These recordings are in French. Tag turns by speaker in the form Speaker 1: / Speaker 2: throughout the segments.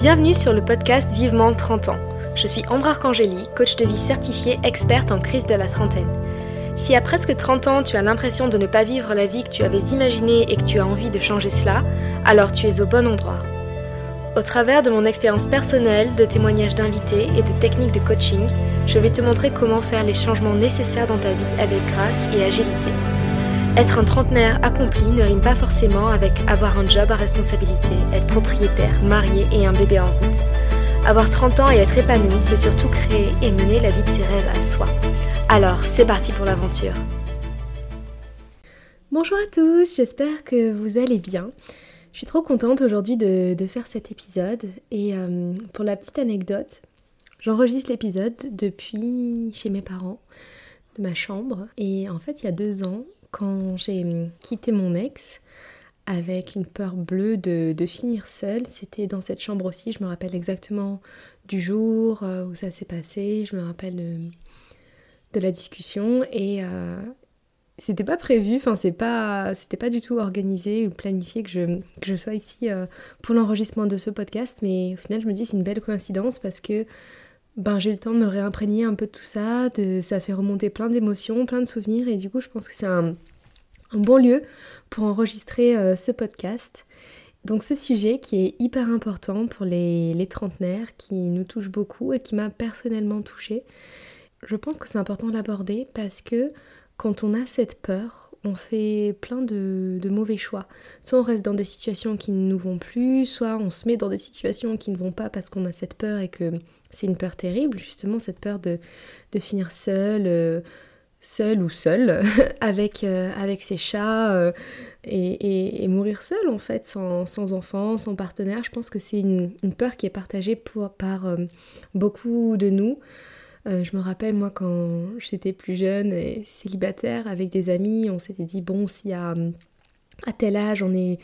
Speaker 1: Bienvenue sur le podcast Vivement 30 ans. Je suis Ambre Arcangeli, coach de vie certifiée experte en crise de la trentaine. Si à presque 30 ans tu as l'impression de ne pas vivre la vie que tu avais imaginée et que tu as envie de changer cela, alors tu es au bon endroit. Au travers de mon expérience personnelle, de témoignages d'invités et de techniques de coaching, je vais te montrer comment faire les changements nécessaires dans ta vie avec grâce et agilité. Être un trentenaire accompli ne rime pas forcément avec avoir un job à responsabilité, être propriétaire, marié et un bébé en route. Avoir 30 ans et être épanoui, c'est surtout créer et mener la vie de ses rêves à soi. Alors, c'est parti pour l'aventure. Bonjour à tous, j'espère que vous allez bien. Je suis trop contente aujourd'hui de, faire cet épisode et euh, pour la petite anecdote, j'enregistre l'épisode depuis chez mes parents, de ma chambre et en fait il y a deux ans, quand j'ai quitté mon ex avec une peur bleue de, finir seule, c'était dans cette chambre aussi, je me rappelle exactement du jour euh, où ça s'est passé, je me rappelle de, la discussion. Et euh, c'était pas prévu, enfin c'est pas, c'était pas du tout organisé ou planifié que je, sois ici euh, pour l'enregistrement de ce podcast, mais au final je me dis c'est une belle coïncidence parce que ben, j'ai eu le temps de me réimprégner un peu de tout ça, de, ça fait remonter plein d'émotions, plein de souvenirs, et du coup je pense que c'est un, bon lieu pour enregistrer euh, ce podcast. Donc ce sujet qui est hyper important pour les, les trentenaires, qui nous touche beaucoup et qui m'a personnellement touchée, je pense que c'est important de l'aborder parce que quand on a cette peur, on fait plein de, mauvais choix. Soit on reste dans des situations qui ne nous vont plus, soit on se met dans des situations qui ne vont pas parce qu'on a cette peur et que c'est une peur terrible, justement cette peur de, finir seul, euh, seul ou seul, avec, euh, avec ses chats euh, et, mourir seul en fait, sans, sans enfant, sans partenaire. Je pense que c'est une, peur qui est partagée par beaucoup de nous. Je me rappelle, moi, quand j'étais plus jeune et célibataire avec des amis, on s'était dit, bon, si à, à tel âge on est,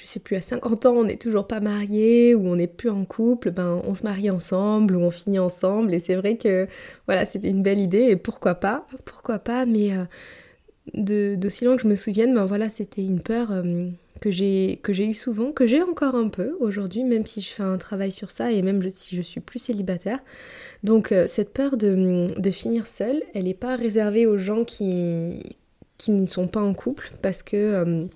Speaker 1: je sais plus, à 50 ans, on n'est toujours pas marié ou on n'est plus en couple, ben on se marie ensemble ou on finit ensemble. Et c'est vrai que, voilà, c'était une belle idée et pourquoi pas, pourquoi pas, mais euh, d'aussi loin que je me souvienne, ben voilà, c'était une peur. Euh, que j'ai que j'ai eu souvent, que j'ai encore un peu aujourd'hui, même si je fais un travail sur ça et même si je suis plus célibataire. Donc euh, cette peur de, finir seule, elle n'est pas réservée aux gens qui, qui ne sont pas en couple, parce que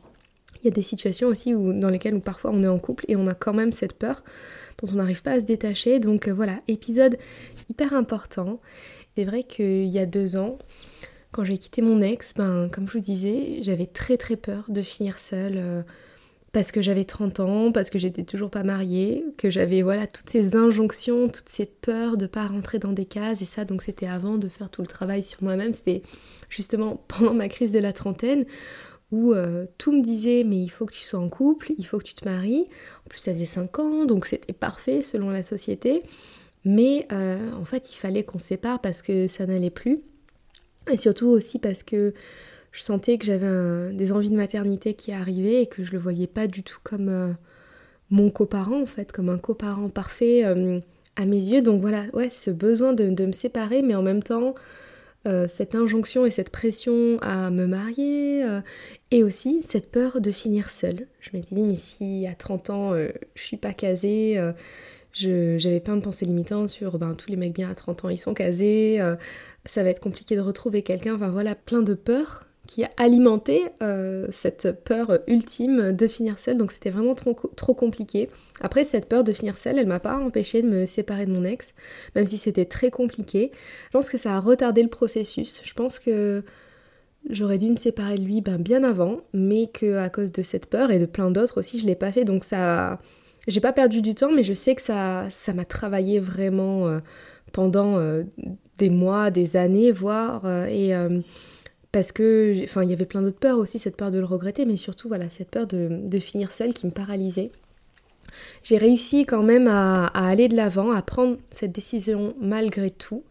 Speaker 1: il y a des situations aussi où, dans lesquelles parfois on est en couple et on a quand même cette peur dont on n'arrive pas à se détacher. Donc euh, voilà, épisode hyper important. C'est vrai qu'il y a deux ans, quand j'ai quitté mon ex, ben, comme je vous disais, j'avais très très peur de finir seule euh, parce que j'avais 30 ans, parce que j'étais toujours pas mariée, que j'avais voilà toutes ces injonctions, toutes ces peurs de pas rentrer dans des cases et ça donc c'était avant de faire tout le travail sur moi-même, c'était justement pendant ma crise de la trentaine où euh, tout me disait mais il faut que tu sois en couple, il faut que tu te maries. En plus ça faisait 5 ans donc c'était parfait selon la société. Mais euh, en fait il fallait qu'on se sépare parce que ça n'allait plus. Et surtout aussi parce que je sentais que j'avais des envies de maternité qui arrivaient et que je le voyais pas du tout comme euh, mon coparent en fait, comme un coparent parfait à mes yeux. Donc voilà, ouais, ce besoin de, me séparer, mais en même temps euh, cette injonction et cette pression à me marier et aussi cette peur de finir seule. Je m'étais dit, mais si à 30 ans je suis pas casée, j'avais plein de pensées limitantes sur ben, tous les mecs bien à 30 ans ils sont casés, ça va être compliqué de retrouver quelqu'un, enfin voilà, plein de peurs qui a alimenté euh, cette peur ultime de finir seule, donc c'était vraiment trop, compliqué. Après, cette peur de finir seule, elle m'a pas empêché de me séparer de mon ex, même si c'était très compliqué. Je pense que ça a retardé le processus. Je pense que j'aurais dû me séparer de lui ben, bien avant, mais que à cause de cette peur et de plein d'autres aussi, je l'ai pas fait, donc ça... J'ai pas perdu du temps, mais je sais que ça ça m'a travaillé vraiment euh, pendant euh, des mois, des années, voire, et parce que, enfin, il y avait plein d'autres peurs aussi, cette peur de le regretter, mais surtout, voilà, cette peur de, finir seule qui me paralysait. J'ai réussi quand même à, aller de l'avant, à prendre cette décision malgré tout,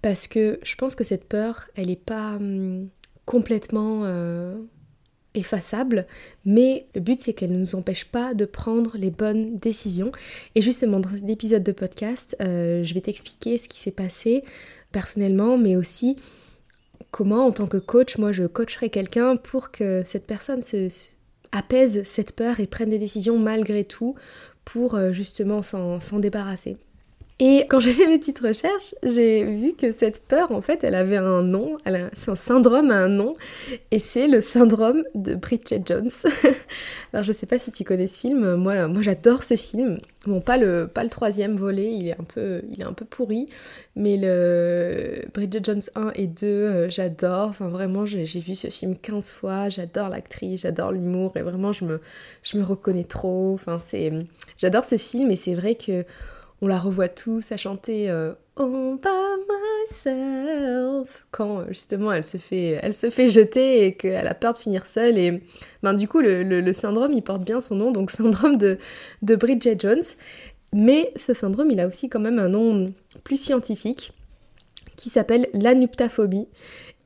Speaker 1: parce que je pense que cette peur, elle n'est pas hum, complètement euh, effaçable, mais le but c'est qu'elle ne nous empêche pas de prendre les bonnes décisions. Et justement, dans cet épisode de podcast, euh, je vais t'expliquer ce qui s'est passé personnellement, mais aussi comment en tant que coach, moi je coacherai quelqu'un pour que cette personne se, apaise cette peur et prenne des décisions malgré tout pour justement s'en débarrasser. Et quand j'ai fait mes petites recherches, j'ai vu que cette peur, en fait, elle avait un nom, c'est un syndrome à un nom, et c'est le syndrome de Bridget Jones. Alors je sais pas si tu connais ce film, moi, moi j'adore ce film. Bon, pas le, pas le troisième volet, il est, un peu, il est un peu pourri, mais le Bridget Jones 1 et 2, euh, j'adore. Enfin vraiment, j'ai vu ce film 15 fois, j'adore l'actrice, j'adore l'humour, et vraiment je me, je me reconnais trop. Enfin, c'est... J'adore ce film, et c'est vrai que on la revoit tous à chanter euh, All by myself quand euh, justement elle se fait, elle se fait jeter et qu'elle a peur de finir seule. Et ben, du coup, le, syndrome, il porte bien son nom, donc syndrome de, de Bridget Jones. Mais ce syndrome, il a aussi quand même un nom plus scientifique qui s'appelle l'anuptaphobie.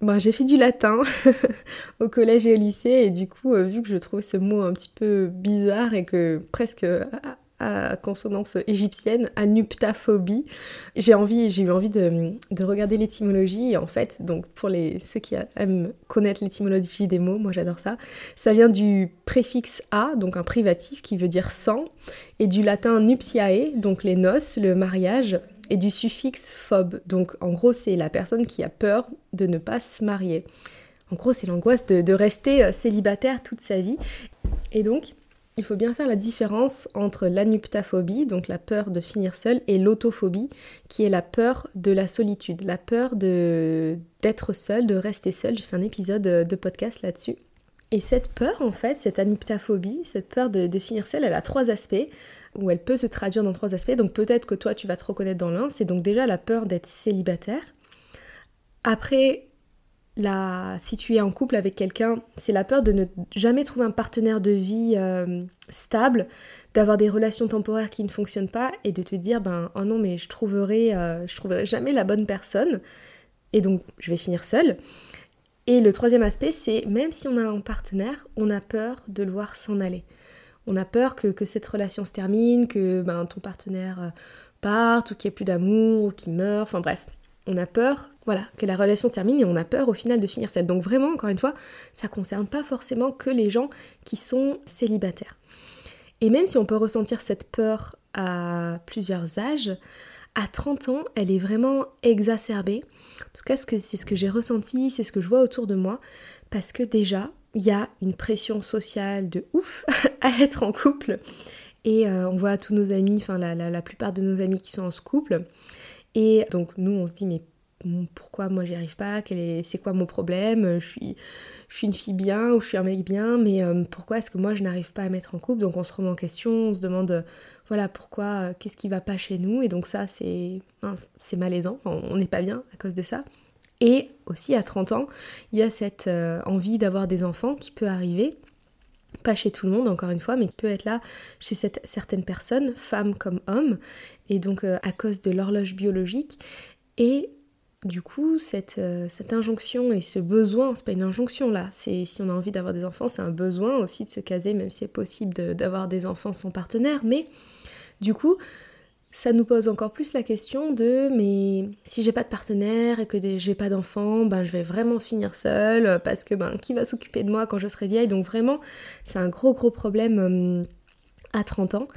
Speaker 1: Bon, j'ai fait du latin au collège et au lycée et du coup, euh, vu que je trouve ce mot un petit peu bizarre et que presque à consonance égyptienne, anuptaphobie. J'ai envie, j'ai eu envie de, regarder l'étymologie en fait, donc pour les, ceux qui aiment connaître l'étymologie des mots, moi j'adore ça, ça vient du préfixe a, donc un privatif qui veut dire sans, et du latin nuptiae, donc les noces, le mariage, et du suffixe phobe, donc en gros c'est la personne qui a peur de ne pas se marier. En gros, c'est l'angoisse de, de, rester euh, célibataire toute sa vie. Et donc, il faut bien faire la différence entre l'anuptaphobie, donc la peur de finir seul, et l'autophobie, qui est la peur de la solitude, la peur de d'être seul, de rester seul. J'ai fait un épisode de podcast là-dessus. Et cette peur, en fait, cette anuptaphobie, cette peur de, de, finir seul, elle a trois aspects, ou elle peut se traduire dans trois aspects. Donc peut-être que toi, tu vas te reconnaître dans l'un. C'est donc déjà la peur d'être célibataire. Après, la, si tu es en couple avec quelqu'un, c'est la peur de ne jamais trouver un partenaire de vie euh, stable, d'avoir des relations temporaires qui ne fonctionnent pas et de te dire ben oh non mais je trouverai, euh, je trouverai jamais la bonne personne et donc je vais finir seule. Et le troisième aspect, c'est même si on a un partenaire, on a peur de le voir s'en aller. On a peur que, cette relation se termine, que ben, ton partenaire euh, parte ou qu'il n'y ait plus d'amour ou qu'il meurt, enfin bref on a peur, voilà, que la relation termine et on a peur au final de finir seul. Donc vraiment, encore une fois, ça concerne pas forcément que les gens qui sont célibataires. Et même si on peut ressentir cette peur à plusieurs âges, à 30 ans, elle est vraiment exacerbée. En tout cas, c'est ce que j'ai ressenti, c'est ce que je vois autour de moi, parce que déjà, il y a une pression sociale de ouf à être en couple. Et euh, on voit tous nos amis, enfin la, la, plupart de nos amis qui sont en ce couple, et donc nous, on se dit, mais pourquoi moi j'y arrive pas? C'est quoi mon problème? Je suis, je suis une fille bien ou je suis un mec bien, mais euh, pourquoi est-ce que moi je n'arrive pas à mettre en couple? Donc on se remet en question, on se demande, euh, voilà, pourquoi, euh, qu'est-ce qui va pas chez nous? Et donc ça, c'est c'est malaisant, on n'est pas bien à cause de ça. Et aussi à 30 ans, il y a cette envie d'avoir des enfants qui peut arriver. Pas chez tout le monde encore une fois, mais qui peut être là chez certaines personnes, femmes comme hommes, et donc à cause de l'horloge biologique. Et du coup, cette, euh, cette injonction et ce besoin, c'est pas une injonction là, c'est si on a envie d'avoir des enfants, c'est un besoin aussi de se caser, même si c'est possible d'avoir des enfants sans partenaire, mais du coup, ça nous pose encore plus la question de mais si j'ai pas de partenaire et que j'ai pas d'enfant, ben je vais vraiment finir seule parce que ben qui va s'occuper de moi quand je serai vieille? Donc vraiment, c'est un gros gros problème euh, à 30 ans.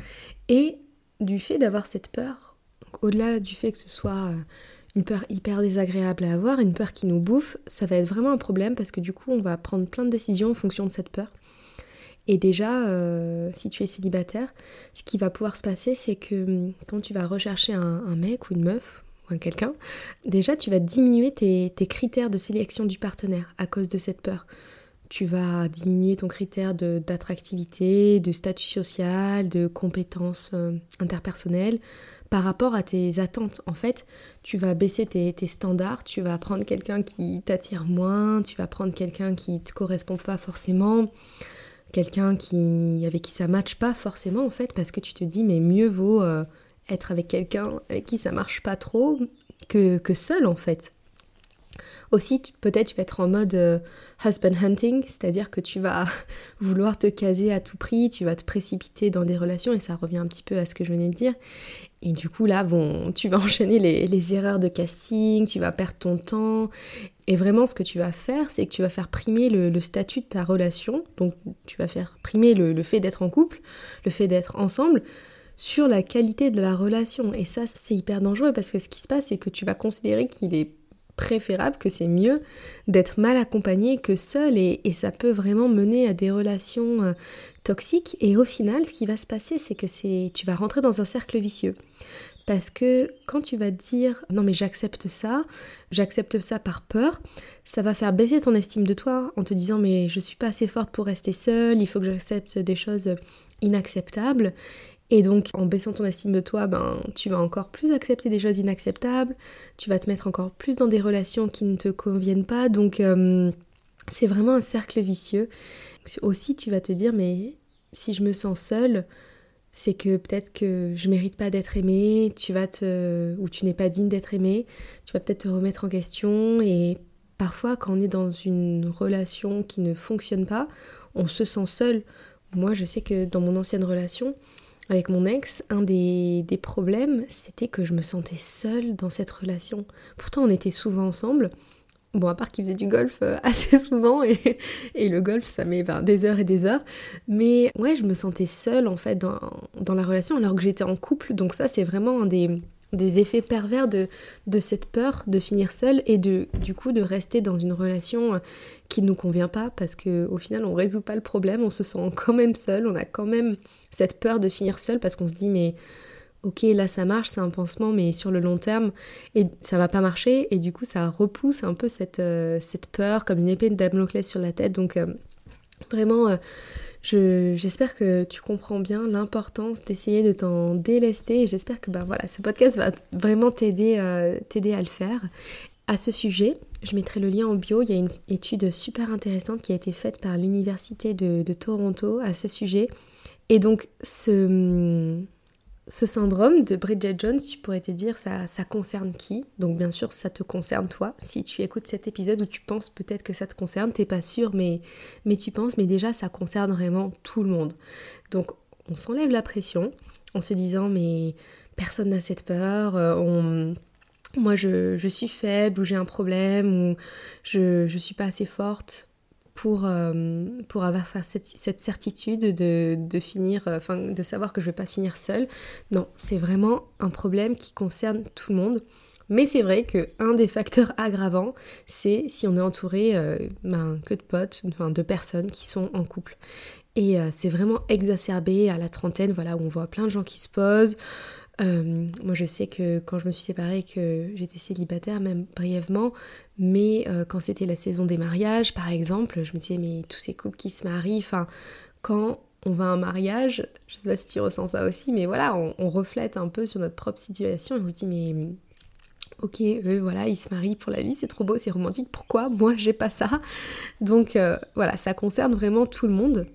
Speaker 1: Et du fait d'avoir cette peur, au-delà du fait que ce soit euh, une peur hyper désagréable à avoir, une peur qui nous bouffe, ça va être vraiment un problème parce que du coup, on va prendre plein de décisions en fonction de cette peur. Et déjà, euh, si tu es célibataire, ce qui va pouvoir se passer, c'est que hum, quand tu vas rechercher un, mec ou une meuf ou un quelqu'un, déjà tu vas diminuer tes, critères de sélection du partenaire à cause de cette peur. Tu vas diminuer ton critère d'attractivité, de, statut social, de compétences euh, interpersonnelles par rapport à tes attentes. En fait, tu vas baisser tes, tes standards, tu vas prendre quelqu'un qui t'attire moins, tu vas prendre quelqu'un qui ne te correspond pas forcément quelqu'un qui avec qui ça matche pas forcément en fait parce que tu te dis mais mieux vaut euh, être avec quelqu'un avec qui ça marche pas trop que, que seul en fait. Aussi, peut-être tu vas être en mode euh, husband hunting, c'est-à-dire que tu vas vouloir te caser à tout prix, tu vas te précipiter dans des relations, et ça revient un petit peu à ce que je venais de dire. Et du coup, là, bon, tu vas enchaîner les, erreurs de casting, tu vas perdre ton temps. Et vraiment, ce que tu vas faire, c'est que tu vas faire primer le, statut de ta relation. Donc, tu vas faire primer le, fait d'être en couple, le fait d'être ensemble, sur la qualité de la relation. Et ça, c'est hyper dangereux parce que ce qui se passe, c'est que tu vas considérer qu'il est préférable, que c'est mieux d'être mal accompagné que seul et, ça peut vraiment mener à des relations euh, toxiques et au final ce qui va se passer c'est que c'est tu vas rentrer dans un cercle vicieux parce que quand tu vas te dire non mais j'accepte ça, j'accepte ça par peur, ça va faire baisser ton estime de toi en te disant mais je suis pas assez forte pour rester seule, il faut que j'accepte des choses inacceptables. Et donc en baissant ton estime de toi, ben tu vas encore plus accepter des choses inacceptables, tu vas te mettre encore plus dans des relations qui ne te conviennent pas. Donc euh, c'est vraiment un cercle vicieux. Aussi tu vas te dire mais si je me sens seule, c'est que peut-être que je mérite pas d'être aimée, tu vas te ou tu n'es pas digne d'être aimée, tu vas peut-être te remettre en question et parfois quand on est dans une relation qui ne fonctionne pas, on se sent seul. Moi, je sais que dans mon ancienne relation avec mon ex, un des, des problèmes, c'était que je me sentais seule dans cette relation. Pourtant, on était souvent ensemble, Bon, à part qu'il faisait du golf euh, assez souvent, et, le golf, ça met ben, des heures et des heures. Mais ouais, je me sentais seule, en fait, dans, la relation, alors que j'étais en couple. Donc ça, c'est vraiment un des, effets pervers de, cette peur de finir seule et de, du coup, de rester dans une relation euh, qui ne nous convient pas, parce qu'au final, on résout pas le problème, on se sent quand même seul, on a quand même cette peur de finir seul, parce qu'on se dit, mais ok là ça marche, c'est un pansement, mais sur le long terme, et ça va pas marcher, et du coup ça repousse un peu cette, euh, cette peur comme une épée de Damoclès sur la tête. Donc euh, vraiment, j'espère que tu comprends bien l'importance d'essayer de t'en délester, et j'espère que bah, voilà, ce podcast va vraiment t'aider t'aider à le faire. À ce sujet, je mettrai le lien en bio, il y a une étude super intéressante qui a été faite par l'Université de, de Toronto à ce sujet. Et donc ce, ce syndrome de Bridget Jones, tu pourrais te dire, ça, ça concerne qui? Donc bien sûr, ça te concerne toi. Si tu écoutes cet épisode où tu penses peut-être que ça te concerne, t'es pas sûr, mais, tu penses, mais déjà, ça concerne vraiment tout le monde. Donc on s'enlève la pression en se disant, mais personne n'a cette peur, euh, moi je, je, suis faible ou j'ai un problème ou je, je suis pas assez forte pour, euh, pour avoir cette, cette certitude de, de finir, euh, enfin de savoir que je vais pas finir seule. Non, c'est vraiment un problème qui concerne tout le monde. Mais c'est vrai qu'un des facteurs aggravants, c'est si on est entouré euh, ben, que de potes, enfin, de personnes qui sont en couple. Et c'est vraiment exacerbé à la trentaine, voilà, où on voit plein de gens qui se posent, euh, moi, je sais que quand je me suis séparée, que j'étais célibataire, même brièvement, mais euh, quand c'était la saison des mariages, par exemple, je me disais, mais tous ces couples qui se marient, enfin, quand on va à un mariage, je sais pas si tu ressens ça aussi, mais voilà, on, reflète un peu sur notre propre situation et on se dit, mais ok, eux, voilà, ils se marient pour la vie, c'est trop beau, c'est romantique, pourquoi moi j'ai pas ça? Donc euh, voilà, ça concerne vraiment tout le monde.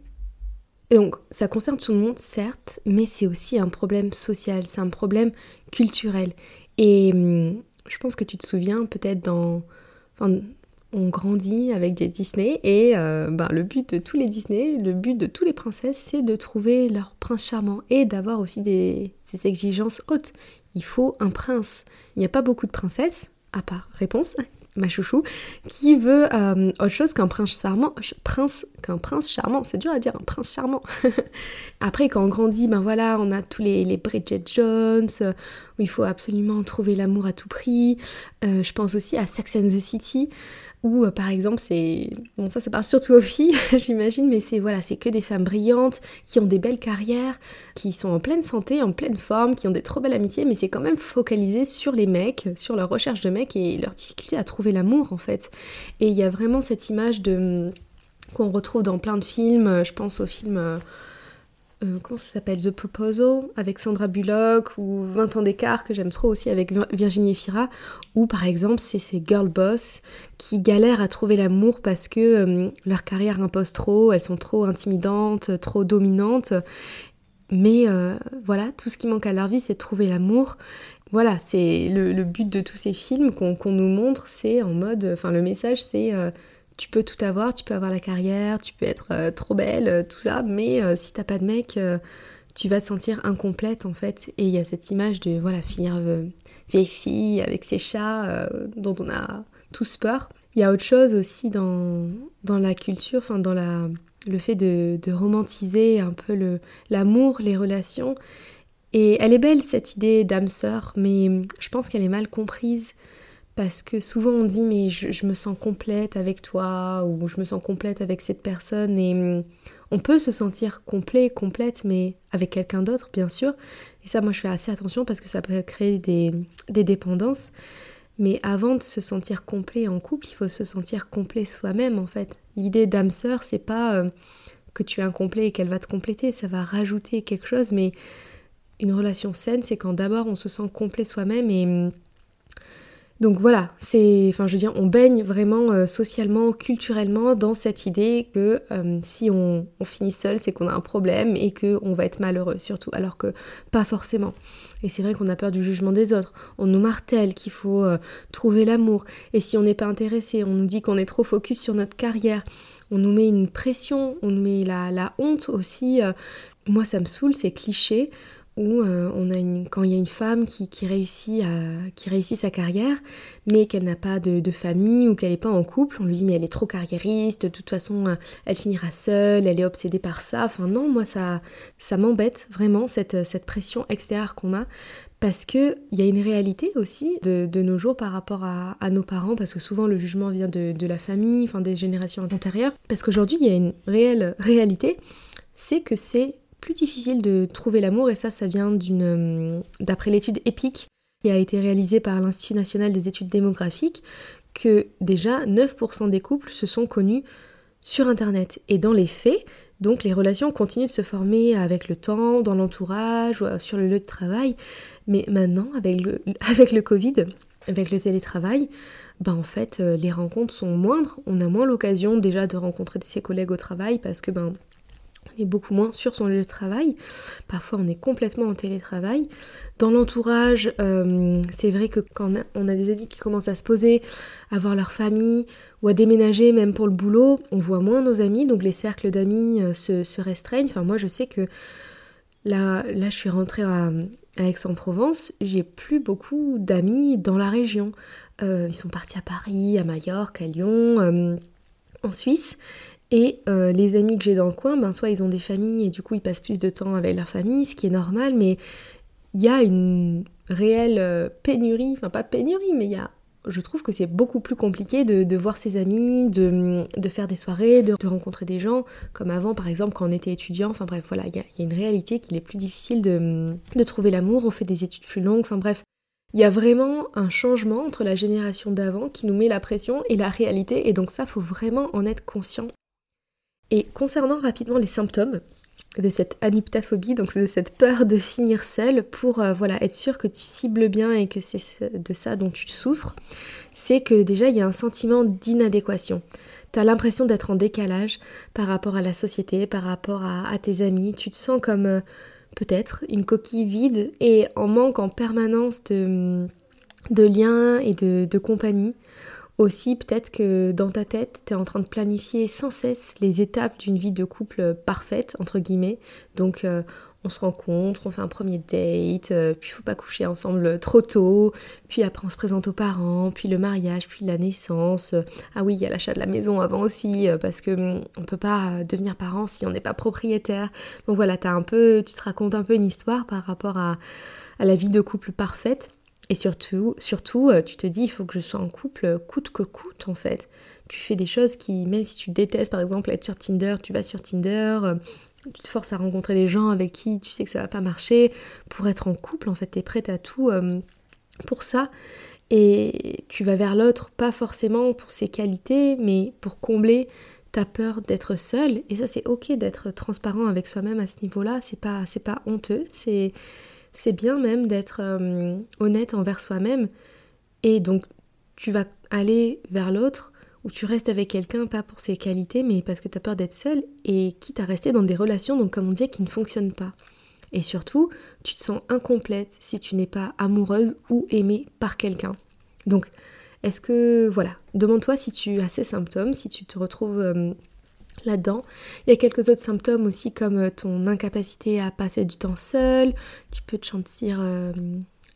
Speaker 1: Donc, ça concerne tout le monde, certes, mais c'est aussi un problème social, c'est un problème culturel. Et hum, je pense que tu te souviens peut-être dans... Enfin, on grandit avec des Disney et euh, ben, le but de tous les Disney, le but de tous les princesses, c'est de trouver leur prince charmant et d'avoir aussi des, des exigences hautes. Il faut un prince. Il n'y a pas beaucoup de princesses, à part réponse, ma chouchou, qui veut euh, autre chose qu'un prince charmant, prince, qu'un prince charmant, c'est dur à dire, un prince charmant. Après, quand on grandit, ben voilà, on a tous les, Bridget Jones, euh, où il faut absolument trouver l'amour à tout prix. Euh, je pense aussi à Sex the City, ou euh, par exemple c'est bon ça ça part surtout aux filles j'imagine mais c'est voilà c'est que des femmes brillantes qui ont des belles carrières qui sont en pleine santé en pleine forme qui ont des trop belles amitiés mais c'est quand même focalisé sur les mecs sur leur recherche de mecs et leur difficulté à trouver l'amour en fait. Et il y a vraiment cette image de qu'on retrouve dans plein de films je pense au film euh, comment ça s'appelle The Proposal avec Sandra Bullock ou 20 ans d'écart que j'aime trop aussi avec Virginie Fira ou par exemple c'est ces girl boss qui galèrent à trouver l'amour parce que euh, leur carrière impose trop, elles sont trop intimidantes, trop dominantes. Mais euh, voilà, tout ce qui manque à leur vie c'est de trouver l'amour. Voilà, c'est le, but de tous ces films qu'on nous montre, c'est en mode, enfin le message c'est tu peux tout avoir, tu peux avoir la carrière, tu peux être euh, trop belle, euh, tout ça, mais euh, si t'as pas de mec, tu vas te sentir incomplète en fait. Et il y a cette image de voilà finir vieille fille avec ses chats dont on a tous peur. Il y a autre chose aussi dans, dans la culture, enfin dans la, le fait de, de romantiser un peu l'amour, les relations. Et elle est belle cette idée d'âme sœur, mais je pense qu'elle est mal comprise parce que souvent on dit mais je, me sens complète avec toi ou je me sens complète avec cette personne et on peut se sentir complet, complète, mais avec quelqu'un d'autre bien sûr. Et ça moi je fais assez attention parce que ça peut créer des, des dépendances. Mais avant de se sentir complet en couple, il faut se sentir complet soi-même en fait. L'idée d'âme sœur, c'est pas euh, que tu es incomplet et qu'elle va te compléter, ça va rajouter quelque chose, mais une relation saine, c'est quand d'abord on se sent complet soi-même et hum, donc voilà, c'est, enfin je on baigne vraiment euh, socialement, culturellement dans cette idée que hum, si on, finit seul, c'est qu'on a un problème et qu'on va être malheureux surtout, alors que pas forcément. Et c'est vrai qu'on a peur du jugement des autres. On nous martèle qu'il faut euh, trouver l'amour. Et si on n'est pas intéressé, on nous dit qu'on est trop focus sur notre carrière. On nous met une pression, on nous met la, la honte aussi. Euh. moi, ça me saoule, ces clichés où euh, on a une, quand il y a une femme qui, réussit, à, qui réussit sa carrière, mais qu'elle n'a pas de, famille ou qu'elle n'est pas en couple, on lui dit mais elle est trop carriériste, de toute façon euh, elle finira seule, elle est obsédée par ça. Enfin non, moi ça, ça m'embête vraiment cette, cette pression extérieure qu'on a. Parce qu'il y a une réalité aussi de, nos jours par rapport à, nos parents, parce que souvent le jugement vient de, de la famille, enfin des générations antérieures. Parce qu'aujourd'hui il y a une réelle réalité, c'est que c'est plus difficile de trouver l'amour et ça, ça vient d'une, euh, d'après l'étude EPIC qui a été réalisée par l'Institut national des études démographiques, que déjà 9% des couples se sont connus sur Internet. Et dans les faits, donc les relations continuent de se former avec le temps, dans l'entourage, ou euh, sur le lieu de travail. Mais maintenant, avec le, avec le Covid, avec le télétravail, ben en fait, euh, les rencontres sont moindres. On a moins l'occasion déjà de rencontrer ses collègues au travail parce que ben on est beaucoup moins sur son lieu de travail. Parfois, on est complètement en télétravail. Dans l'entourage, euh, c'est vrai que quand on a des amis qui commencent à se poser, à voir leur famille ou à déménager, même pour le boulot, on voit moins nos amis, donc les cercles d'amis euh, se, restreignent. Enfin, moi, je sais que là, là je suis rentrée à, Aix-en-Provence, j'ai plus beaucoup d'amis dans la région. Euh, ils sont partis à Paris, à Majorque, à Lyon, en Suisse. Et euh, les amis que j'ai dans le coin, ben, soit ils ont des familles et du coup ils passent plus de temps avec leur famille, ce qui est normal, mais il y a une réelle euh, pénurie, enfin pas pénurie, mais il y a, je trouve que c'est beaucoup plus compliqué de, voir ses amis, de, faire des soirées, de, rencontrer des gens, comme avant par exemple quand on était étudiant, enfin bref voilà, il y, a une réalité qu'il est plus difficile de, de trouver l'amour, on fait des études plus longues, enfin bref. Il y a vraiment un changement entre la génération d'avant qui nous met la pression et la réalité, et donc ça, faut vraiment en être conscient et concernant rapidement les symptômes de cette anuptaphobie, donc de cette peur de finir seul, pour euh, voilà, être sûr que tu cibles bien et que c'est de ça dont tu souffres, c'est que déjà il y a un sentiment d'inadéquation. Tu as l'impression d'être en décalage par rapport à la société, par rapport à, tes amis, tu te sens comme euh, peut-être une coquille vide et en manque en permanence de, liens et de compagnie. Aussi, peut-être que dans ta tête, tu es en train de planifier sans cesse les étapes d'une vie de couple parfaite, entre guillemets. Donc, euh, on se rencontre, on fait un premier date, euh, puis il faut pas coucher ensemble trop tôt, puis après on se présente aux parents, puis le mariage, puis la naissance. Ah oui, il y a l'achat de la maison avant aussi, euh, parce que hum, on peut pas devenir parent si on n'est pas propriétaire. Donc voilà, un peu, tu te racontes un peu une histoire par rapport à la vie de couple parfaite. Et surtout, surtout, euh, tu te dis, il faut que je sois en couple coûte que coûte en fait. Tu fais des choses qui, même si tu détestes par exemple être sur Tinder, tu vas sur Tinder, euh, tu te forces à rencontrer des gens avec qui tu sais que ça va pas marcher. Pour être en couple, en fait, tu es prête à tout euh, pour ça. Et tu vas vers l'autre, pas forcément pour ses qualités, mais pour combler ta peur d'être seule. Et ça, c'est ok d'être transparent avec soi-même à ce niveau-là. C'est pas, c'est pas honteux. C'est c'est bien même d'être euh, honnête envers soi-même. Et donc, tu vas aller vers l'autre ou tu restes avec quelqu'un, pas pour ses qualités, mais parce que tu as peur d'être seule et quitte à rester dans des relations, donc comme on disait, qui ne fonctionnent pas. Et surtout, tu te sens incomplète si tu n'es pas amoureuse ou aimée par quelqu'un. Donc, est-ce que, voilà, demande-toi si tu as ces symptômes, si tu te retrouves euh, là-dedans. Il y a quelques autres symptômes aussi comme euh, ton incapacité à passer du temps seul, tu peux te sentir euh,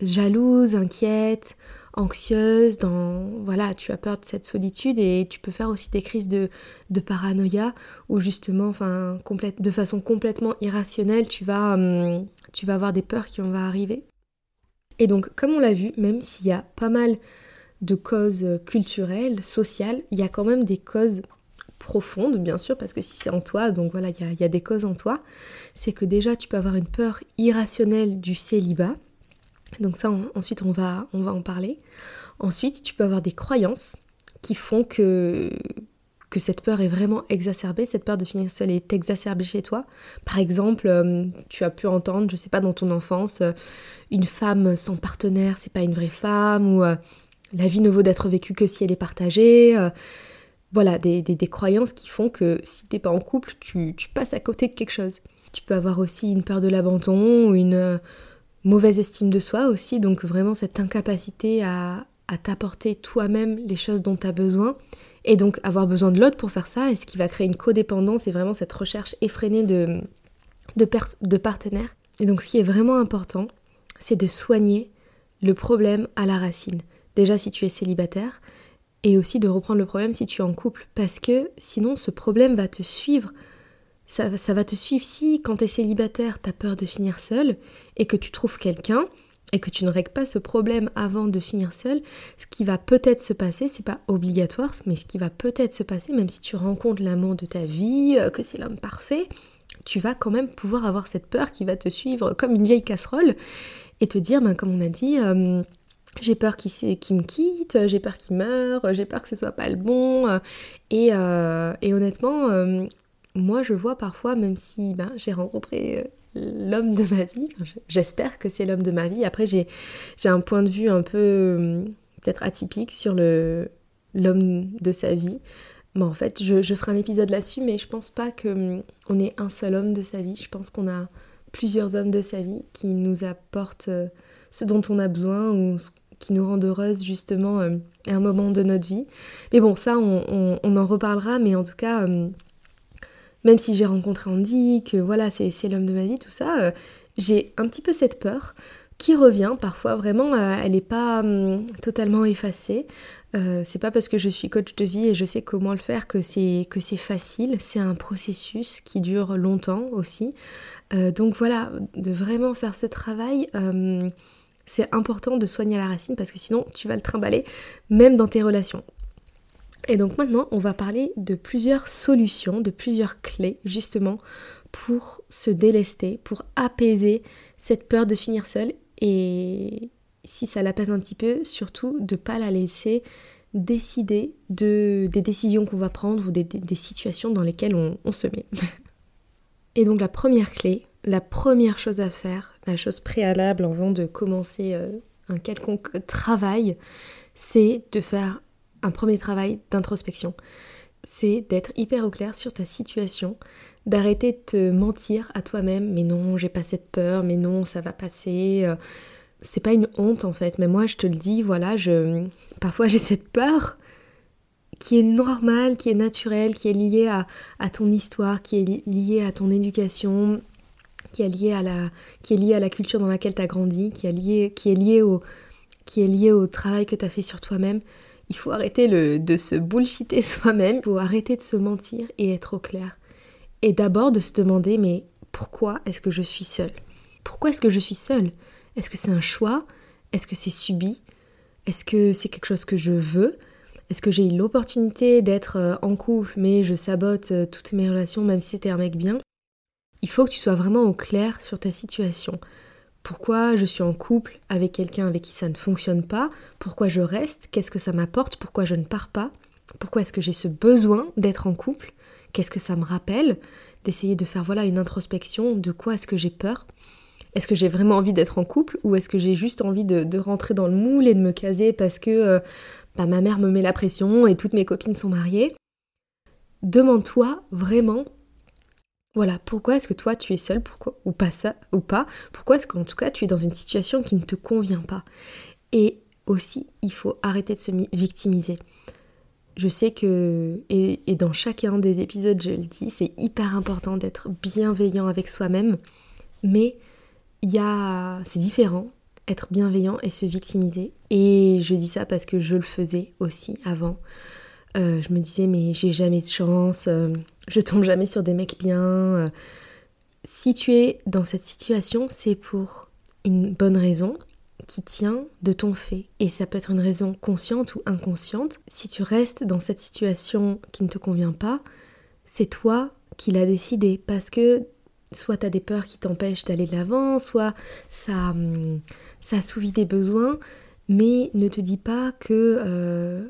Speaker 1: jalouse, inquiète, anxieuse, dans voilà, tu as peur de cette solitude et tu peux faire aussi des crises de, de paranoïa où justement enfin de façon complètement irrationnelle, tu vas hum, tu vas avoir des peurs qui vont arriver. Et donc, comme on l'a vu, même s'il y a pas mal de causes culturelles, sociales, il y a quand même des causes profondes, bien sûr, parce que si c'est en toi, donc voilà, il y, a, des causes en toi, c'est que déjà tu peux avoir une peur irrationnelle du célibat. Donc ça, ensuite, on va, on va en parler. Ensuite, tu peux avoir des croyances qui font que, que cette peur est vraiment exacerbée, cette peur de finir seule est exacerbée chez toi. Par exemple, euh, tu as pu entendre, je sais pas, dans ton enfance, euh, une femme sans partenaire, c'est pas une vraie femme, ou euh, la vie ne vaut d'être vécue que si elle est partagée. Voilà, des, croyances qui font que si t'es pas en couple, tu, passes à côté de quelque chose. Tu peux avoir aussi une peur de l'abandon une mauvaise estime de soi aussi, donc vraiment cette incapacité à, à t'apporter toi-même les choses dont tu as besoin et donc avoir besoin de l'autre pour faire ça, et ce qui va créer une codépendance et vraiment cette recherche effrénée de, de, de partenaires. Et donc ce qui est vraiment important, c'est de soigner le problème à la racine. Déjà si tu es célibataire, et aussi de reprendre le problème si tu es en couple, parce que sinon ce problème va te suivre. Ça, va te suivre si quand tu es célibataire, tu as peur de finir seul, et que tu trouves quelqu'un, et que tu ne règles pas ce problème avant de finir seul, ce qui va peut-être se passer, c'est pas obligatoire, mais ce qui va peut-être se passer, même si tu rencontres l'amant de ta vie, euh, que c'est l'homme parfait, tu vas quand même pouvoir avoir cette peur qui va te suivre comme une vieille casserole et te dire, ben, comme on a dit, euh, j'ai peur qu'il me quitte, j'ai peur qu'il meure, j'ai peur que ce soit pas le bon. Euh, et, et honnêtement, moi je vois parfois, même si ben, j'ai rencontré l'homme de ma vie. J'espère que c'est l'homme de ma vie. Après, j'ai un point de vue un peu hum, peut-être atypique sur l'homme de sa vie. Bon, en fait, je, ferai un épisode là-dessus, mais je pense pas qu'on hum, ait un seul homme de sa vie. Je pense qu'on a plusieurs hommes de sa vie qui nous apportent euh, ce dont on a besoin ou qui nous rendent heureuses justement euh, à un moment de notre vie. Mais bon, ça, on, en reparlera, mais en tout cas, hum, même si j'ai rencontré Andy, que voilà, c'est l'homme de ma vie, tout ça, euh, j'ai un petit peu cette peur qui revient parfois vraiment, euh, elle n'est pas hum, totalement effacée. Euh, c'est pas parce que je suis coach de vie et je sais comment le faire que c'est que c'est facile. C'est un processus qui dure longtemps aussi. donc voilà, de vraiment faire ce travail, hum, c'est important de soigner la racine parce que sinon tu vas le trimballer même dans tes relations. Et donc maintenant, on va parler de plusieurs solutions, de plusieurs clés justement pour se délester, pour apaiser cette peur de finir seule et si ça l'apaise un petit peu, surtout de ne pas la laisser décider de, des décisions qu'on va prendre ou des, situations dans lesquelles on, se met. et donc la première clé, la première chose à faire, la chose préalable avant de commencer euh, un quelconque travail, c'est de faire un premier travail d'introspection. C'est d'être hyper au clair sur ta situation, d'arrêter de te mentir à toi-même, mais non, j'ai pas cette peur, mais non, ça va passer. Euh. C'est pas une honte en fait, mais moi je te le dis, voilà, je parfois j'ai cette peur qui est normale, qui est naturelle, qui est liée à ton histoire, qui est liée à ton éducation, qui est liée à la, qui est à la culture dans laquelle tu as grandi, qui est liée, qui est liée au, qui est liée au travail que tu as fait sur toi-même. Il faut arrêter le, de se bullshiter soi-même, il faut arrêter de se mentir et être au clair. Et d'abord de se demander mais pourquoi est-ce que je suis seule? Pourquoi est-ce que je suis seule? Est-ce que c'est un choix? Est-ce que c'est subi? Est-ce que c'est quelque chose que je veux? Est-ce que j'ai eu l'opportunité d'être euh, en couple mais je sabote euh, toutes mes relations même si c'était un mec bien? Il faut que tu sois vraiment au clair sur ta situation. Pourquoi je suis en couple avec quelqu'un avec qui ça ne fonctionne pas, pourquoi je reste, qu'est-ce que ça m'apporte, pourquoi je ne pars pas, pourquoi est-ce que j'ai ce besoin d'être en couple, qu'est-ce que ça me rappelle, d'essayer de faire voilà une introspection de quoi est-ce que j'ai peur? Est-ce que j'ai vraiment envie d'être en couple ou est-ce que j'ai juste envie de, rentrer dans le moule et de me caser parce que euh, bah, ma mère me met la pression et toutes mes copines sont mariées? Demande-toi vraiment voilà, pourquoi est-ce que toi tu es seul pourquoi, ou pas ça ou pas Pourquoi est-ce qu'en tout cas tu es dans une situation qui ne te convient pas? Et aussi, il faut arrêter de se victimiser. Je sais que, et, dans chacun des épisodes je le dis, c'est hyper important d'être bienveillant avec soi-même, mais il y a, c'est différent être bienveillant et se victimiser. Et je dis ça parce que je le faisais aussi avant. Euh, je me disais mais j'ai jamais de chance, euh, je tombe jamais sur des mecs bien, euh, si tu es dans cette situation, c'est pour une bonne raison qui tient de ton fait. Et ça peut être une raison consciente ou inconsciente. Si tu restes dans cette situation qui ne te convient pas, c'est toi qui l'as décidé. Parce que soit tu as des peurs qui t'empêchent d'aller de l'avant, soit ça, hum, ça assouvit des besoins, mais ne te dis pas que, euh,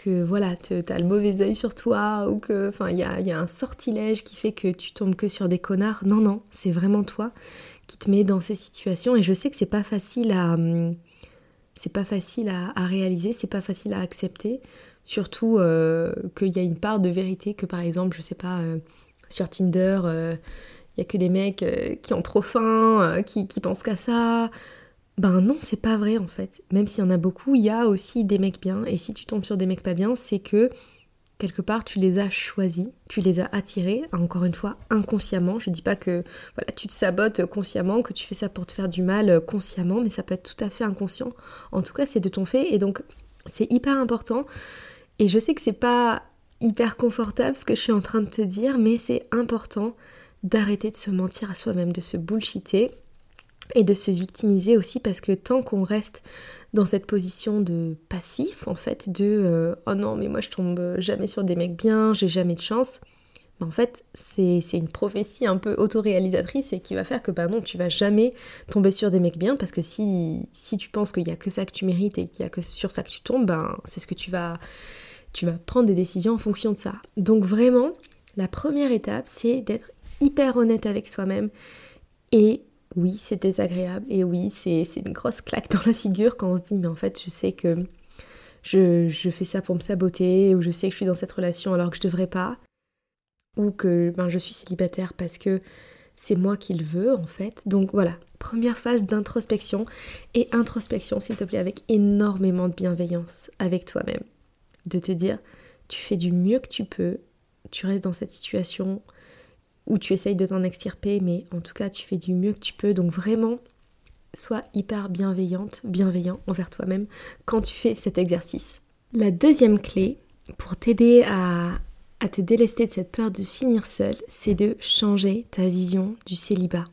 Speaker 1: que voilà, tu as le mauvais œil sur toi ou que enfin il y a, y a, un sortilège qui fait que tu tombes que sur des connards. Non, non, c'est vraiment toi qui te mets dans ces situations et je sais que c'est pas facile à hum, c'est pas facile à, réaliser, c'est pas facile à accepter, surtout euh, qu'il y a une part de vérité que par exemple, je sais pas, euh, sur Tinder, il y a que des mecs qui ont trop faim, qui pensent qu'à ça, ben non, c'est pas vrai en fait. Même s'il y en a beaucoup, il y a aussi des mecs bien. Et si tu tombes sur des mecs pas bien, c'est que quelque part tu les as choisis, tu les as attirés, encore une fois, inconsciemment. Je dis pas que voilà, tu te sabotes consciemment, que tu fais ça pour te faire du mal consciemment, mais ça peut être tout à fait inconscient. En tout cas, c'est de ton fait et donc c'est hyper important. Et je sais que c'est pas hyper confortable ce que je suis en train de te dire, mais c'est important d'arrêter de se mentir à soi-même, de se bullshiter et de se victimiser aussi parce que tant qu'on reste dans cette position de passif en fait de euh, oh non mais moi je tombe jamais sur des mecs bien j'ai jamais de chance ben, en fait c'est une prophétie un peu autoréalisatrice et qui va faire que bah non tu vas jamais tomber sur des mecs bien parce que si, si tu penses qu'il y a que ça que tu mérites et qu'il y a que sur ça que tu tombes ben c'est ce que tu vas tu vas prendre des décisions en fonction de ça. Donc vraiment la première étape c'est d'être hyper honnête avec soi-même et oui, c'est désagréable. Et oui, c'est une grosse claque dans la figure quand on se dit mais en fait je sais que je, fais ça pour me saboter ou je sais que je suis dans cette relation alors que je devrais pas. Ou que ben, je suis célibataire parce que c'est moi qui le veux en fait. Donc voilà, première phase d'introspection. Et introspection s'il te plaît avec énormément de bienveillance avec toi-même. De te dire tu fais du mieux que tu peux, tu restes dans cette situation ou tu essayes de t'en extirper, mais en tout cas tu fais du mieux que tu peux. Donc vraiment, sois hyper bienveillante, bienveillant envers toi-même quand tu fais cet exercice. La deuxième clé pour t'aider à, te délester de cette peur de finir seule, c'est de changer ta vision du célibat.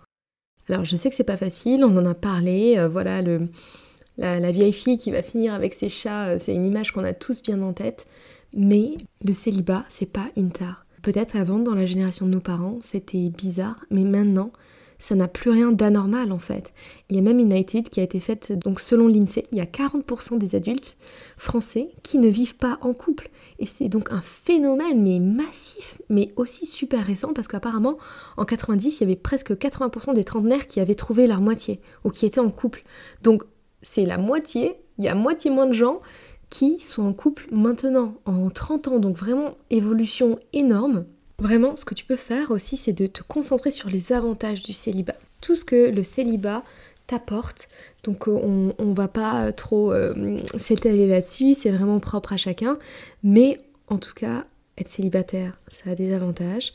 Speaker 1: Alors je sais que c'est pas facile, on en a parlé, euh, voilà la, la, vieille fille qui va finir avec ses chats, euh, c'est une image qu'on a tous bien en tête, mais le célibat c'est pas une tare. Peut-être avant, dans la génération de nos parents, c'était bizarre, mais maintenant, ça n'a plus rien d'anormal en fait. Il y a même une étude qui a été faite, donc selon l'INSEE, il y a 40% des adultes français qui ne vivent pas en couple. Et c'est donc un phénomène, mais massif, mais aussi super récent, parce qu'apparemment, en 90, il y avait presque 80% des trentenaires qui avaient trouvé leur moitié, ou qui étaient en couple. Donc c'est la moitié, il y a moitié moins de gens qui sont en couple maintenant, en 30 ans, donc vraiment évolution énorme. Vraiment, ce que tu peux faire aussi, c'est de te concentrer sur les avantages du célibat. Tout ce que le célibat t'apporte. Donc euh, on, ne va pas trop euh, s'étaler là-dessus, c'est vraiment propre à chacun. Mais en tout cas, être célibataire, ça a des avantages.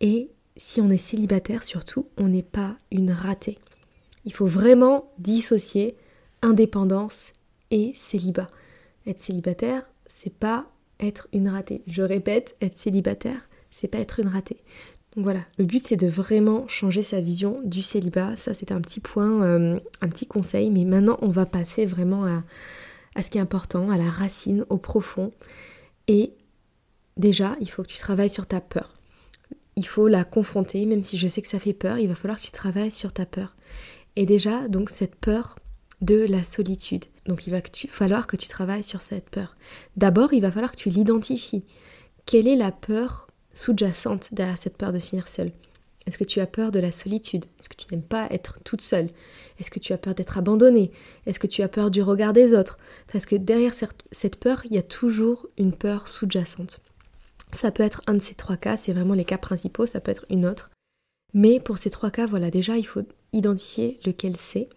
Speaker 1: Et si on est célibataire surtout, on n'est pas une ratée. Il faut vraiment dissocier indépendance et célibat. Être célibataire, c'est pas être une ratée. Je répète, être célibataire, c'est pas être une ratée. Donc voilà, le but c'est de vraiment changer sa vision du célibat. Ça c'est un petit point, euh, un petit conseil, mais maintenant on va passer vraiment à ce qui est important, à la racine, au profond. Et déjà, il faut que tu travailles sur ta peur. Il faut la confronter, même si je sais que ça fait peur, il va falloir que tu travailles sur ta peur. Et déjà, donc cette peur, de la solitude. Donc il va falloir que tu travailles sur cette peur. D'abord, il va falloir que tu l'identifies. Quelle est la peur sous-jacente derrière cette peur de finir seule? Est-ce que tu as peur de la solitude? Est-ce que tu n'aimes pas être toute seule? Est-ce que tu as peur d'être abandonnée? Est-ce que tu as peur du regard des autres? Parce que derrière cette peur, il y a toujours une peur sous-jacente. Ça peut être un de ces trois cas, c'est vraiment les cas principaux, ça peut être une autre. Mais pour ces trois cas, voilà, déjà, il faut identifier lequel c'est.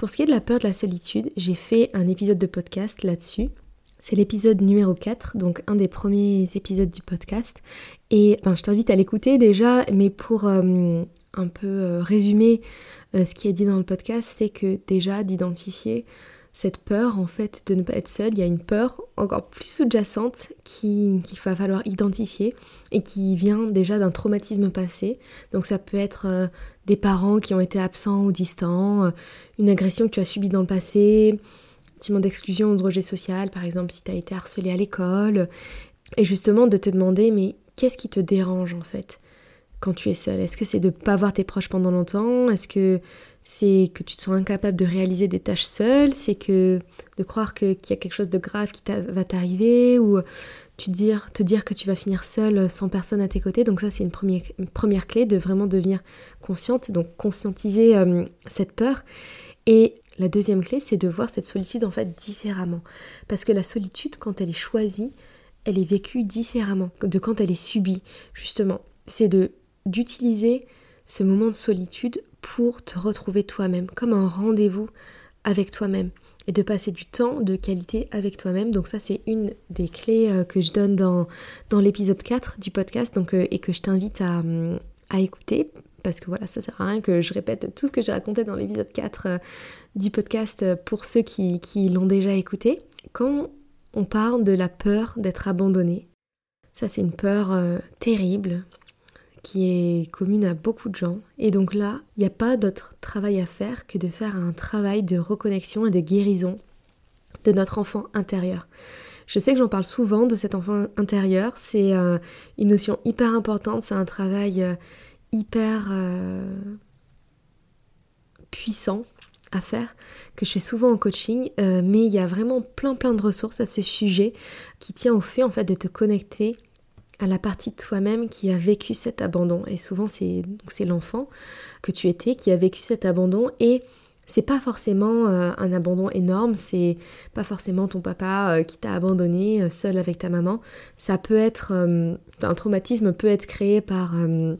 Speaker 1: Pour ce qui est de la peur de la solitude, j'ai fait un épisode de podcast là-dessus. C'est l'épisode numéro 4, donc un des premiers épisodes du podcast. Et je t'invite à l'écouter déjà, mais pour euh, un peu euh, résumer euh, ce qui est dit dans le podcast, c'est que déjà d'identifier cette peur en fait de ne pas être seule, il y a une peur encore plus sous-jacente qu'il va falloir identifier et qui vient déjà d'un traumatisme passé. Donc ça peut être euh, des parents qui ont été absents ou distants, euh, une agression que tu as subie dans le passé, un sentiment d'exclusion ou de rejet social, par exemple si tu as été harcelé à l'école, et justement de te demander mais qu'est-ce qui te dérange en fait? Quand tu es seule Est-ce que c'est de ne pas voir tes proches pendant longtemps? Est-ce que c'est que tu te sens incapable de réaliser des tâches seule, c'est que de croire qu'il y a quelque chose de grave qui va t'arriver, ou te dire que tu vas finir seule sans personne à tes côtés? Donc ça c'est une première, première clé de vraiment devenir consciente, donc conscientiser euh, cette peur. Et la deuxième clé c'est de voir cette solitude en fait différemment. Parce que la solitude quand elle est choisie, elle est vécue différemment de quand elle est subie, justement. C'est de d'utiliser ce moment de solitude pour te retrouver toi-même, comme un rendez-vous avec toi-même et de passer du temps de qualité avec toi-même. Donc ça c'est une des clés euh, que je donne dans, l'épisode 4 du podcast donc, euh, et que je t'invite à, écouter parce que voilà, ça sert à rien que je répète tout ce que j'ai raconté dans l'épisode 4 euh, du podcast pour ceux qui l'ont déjà écouté. Quand on parle de la peur d'être abandonné, ça c'est une peur terrible qui est commune à beaucoup de gens. Et donc là, il n'y a pas d'autre travail à faire que de faire un travail de reconnexion et de guérison de notre enfant intérieur. Je sais que j'en parle souvent de cet enfant intérieur, c'est euh, une notion hyper importante, c'est un travail euh, hyper euh, puissant à faire, que je fais souvent en coaching, mais il y a vraiment plein plein de ressources à ce sujet qui tient au fait en fait de te connecter à la partie de toi-même qui a vécu cet abandon. Et souvent, c'est l'enfant que tu étais qui a vécu cet abandon et c'est pas forcément euh, un abandon énorme, c'est pas forcément ton papa euh, qui t'a abandonné euh, seul avec ta maman. Ça peut être un traumatisme peut être créé par un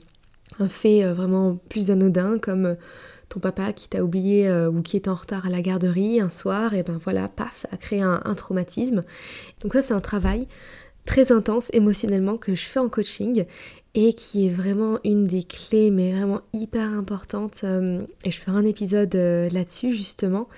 Speaker 1: fait vraiment plus anodin comme ton papa qui t'a oublié ou qui est en retard à la garderie un soir et ben voilà, paf, ça a créé un, un traumatisme. Donc ça c'est un travail très intense émotionnellement que je fais en coaching et qui est vraiment une des clés mais vraiment hyper importante euh, et je ferai un épisode euh, là-dessus justement.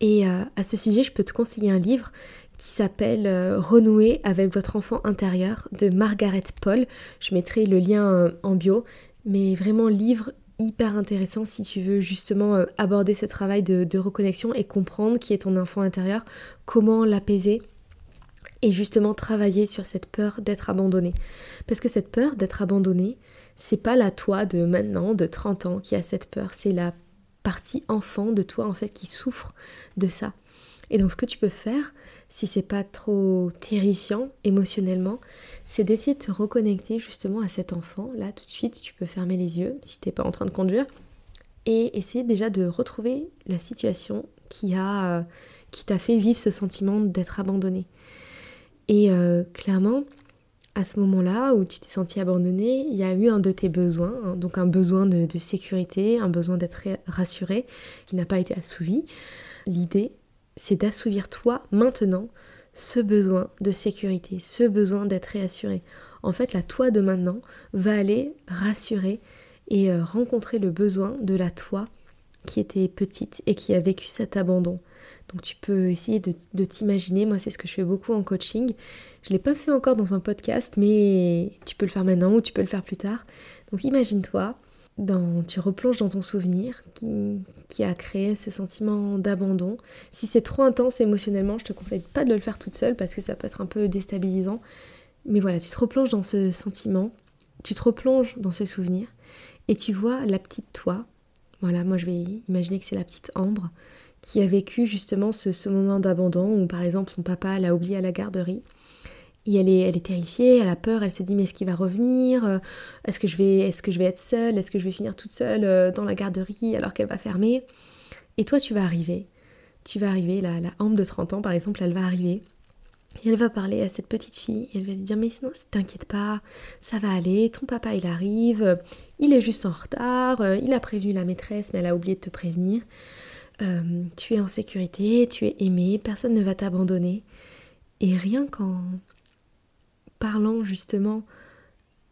Speaker 1: Et euh, à ce sujet je peux te conseiller un livre qui s'appelle Renouer avec votre enfant intérieur de Margaret Paul. Je mettrai le lien en bio. Mais vraiment livre hyper intéressant si tu veux justement aborder ce travail de reconnexion et comprendre qui est ton enfant intérieur comment l'apaiser et justement travailler sur cette peur d'être abandonné. Parce que cette peur d'être abandonné, c'est pas la toi de maintenant, de 30 ans, qui a cette peur, c'est la partie enfant de toi en fait qui souffre de ça. Et donc ce que tu peux faire, si c'est pas trop terrifiant émotionnellement, c'est d'essayer de te reconnecter justement à cet enfant. Là tout de suite, tu peux fermer les yeux si t'es pas en train de conduire et essayer déjà de retrouver la situation qui a euh, qui t'a fait vivre ce sentiment d'être abandonné. Et euh, clairement, à ce moment-là où tu t'es senti abandonné, il y a eu un de tes besoins, hein, donc un besoin de, sécurité, un besoin d'être rassuré, qui n'a pas été assouvi. L'idée, c'est d'assouvir toi maintenant ce besoin de sécurité, ce besoin d'être réassuré. En fait, la toi de maintenant va aller rassurer et euh, rencontrer le besoin de la toi qui était petite et qui a vécu cet abandon. Donc tu peux essayer de, t'imaginer, moi c'est ce que je fais beaucoup en coaching. Je ne l'ai pas fait encore dans un podcast, mais tu peux le faire maintenant ou tu peux le faire plus tard. Donc imagine-toi, tu replonges dans ton souvenir qui, qui a créé ce sentiment d'abandon. Si c'est trop intense émotionnellement, je te conseille pas de le faire toute seule parce que ça peut être un peu déstabilisant. Mais voilà, tu te replonges dans ce sentiment, tu te replonges dans ce souvenir et tu vois la petite toi. Voilà, moi je vais imaginer que c'est la petite Ambre qui a vécu justement ce, moment d'abandon où par exemple son papa l'a oublié à la garderie. Et elle est, elle terrifiée, elle a peur, elle se dit mais est-ce qu'il va revenir? Euh, Est-ce que, je vais, est que je vais être seule? Est-ce que je vais finir toute seule euh, dans la garderie alors qu'elle va fermer? Et toi tu vas arriver, tu vas arriver, la, la de 30 ans par exemple, elle va arriver. Et elle va parler à cette petite fille et elle va lui dire mais sinon t'inquiète pas, ça va aller, ton papa il arrive, il est juste en retard, euh, il a prévenu la maîtresse mais elle a oublié de te prévenir. Euh, tu es en sécurité, tu es aimé, personne ne va t'abandonner. Et rien qu'en parlant justement